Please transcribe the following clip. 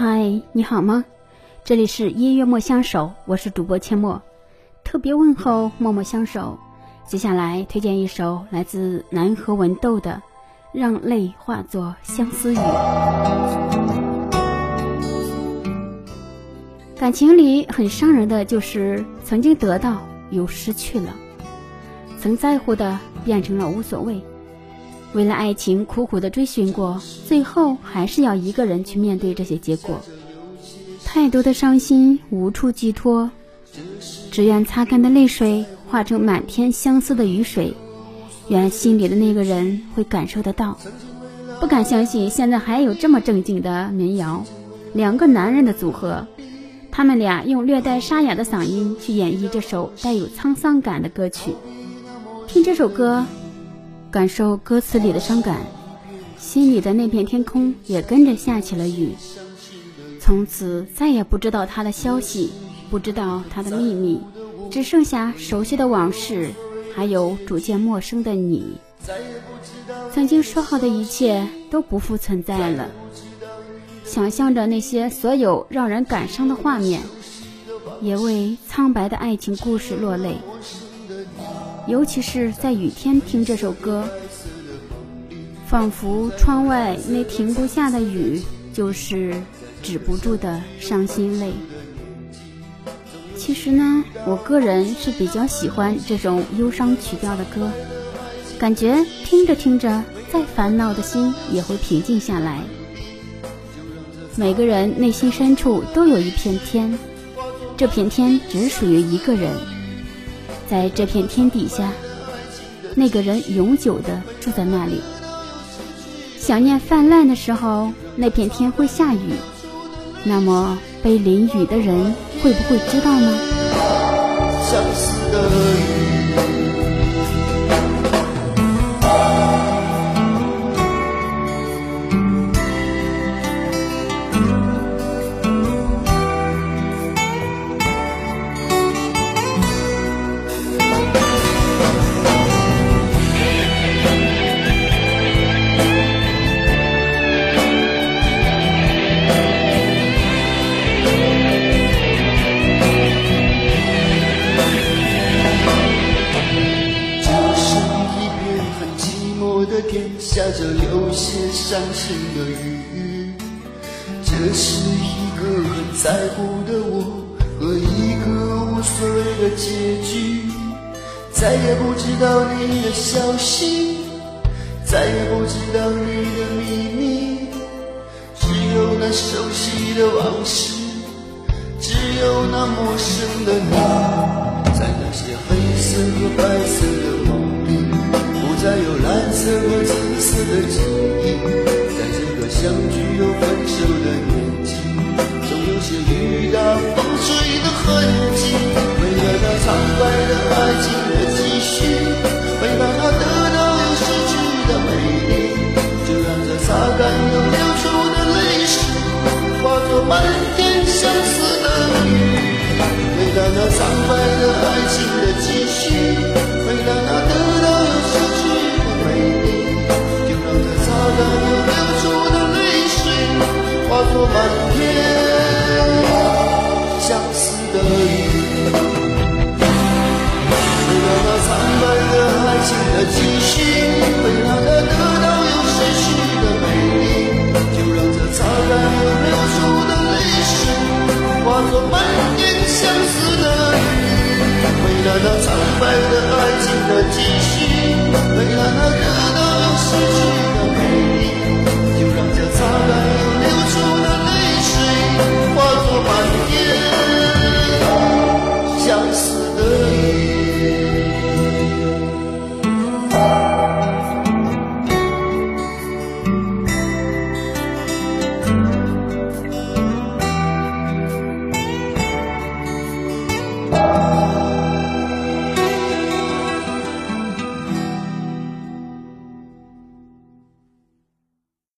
嗨，你好吗？这里是音乐莫相守，我是主播阡陌，特别问候默默相守。接下来推荐一首来自南河文豆的《让泪化作相思雨》。感情里很伤人的就是曾经得到又失去了，曾在乎的变成了无所谓。为了爱情苦苦的追寻过，最后还是要一个人去面对这些结果。太多的伤心无处寄托，只愿擦干的泪水化成满天相思的雨水，愿心里的那个人会感受得到。不敢相信现在还有这么正经的民谣，两个男人的组合，他们俩用略带沙哑的嗓音去演绎这首带有沧桑感的歌曲。听这首歌。感受歌词里的伤感，心里的那片天空也跟着下起了雨。从此再也不知道他的消息，不知道他的秘密，只剩下熟悉的往事，还有逐渐陌生的你。曾经说好的一切都不复存在了。想象着那些所有让人感伤的画面，也为苍白的爱情故事落泪。尤其是在雨天听这首歌，仿佛窗外那停不下的雨，就是止不住的伤心泪。其实呢，我个人是比较喜欢这种忧伤曲调的歌，感觉听着听着，再烦恼的心也会平静下来。每个人内心深处都有一片天，这片天只属于一个人。在这片天底下，那个人永久的住在那里。想念泛滥的时候，那片天会下雨。那么被淋雨的人会不会知道呢？我的天，下着有些伤心的雨，这是一个很在乎的我和一个无所谓的结局。再也不知道你的消息，再也不知道你的秘密，只有那熟悉的往事，只有那陌生的你，相聚又分手的年纪，总有些雨打风吹的痕迹。为了那苍白的爱情的继续，为了那得到又失去的美丽，就让这擦干又流出的泪水，化作满天相思的雨。为了那苍白的白的爱情的基续。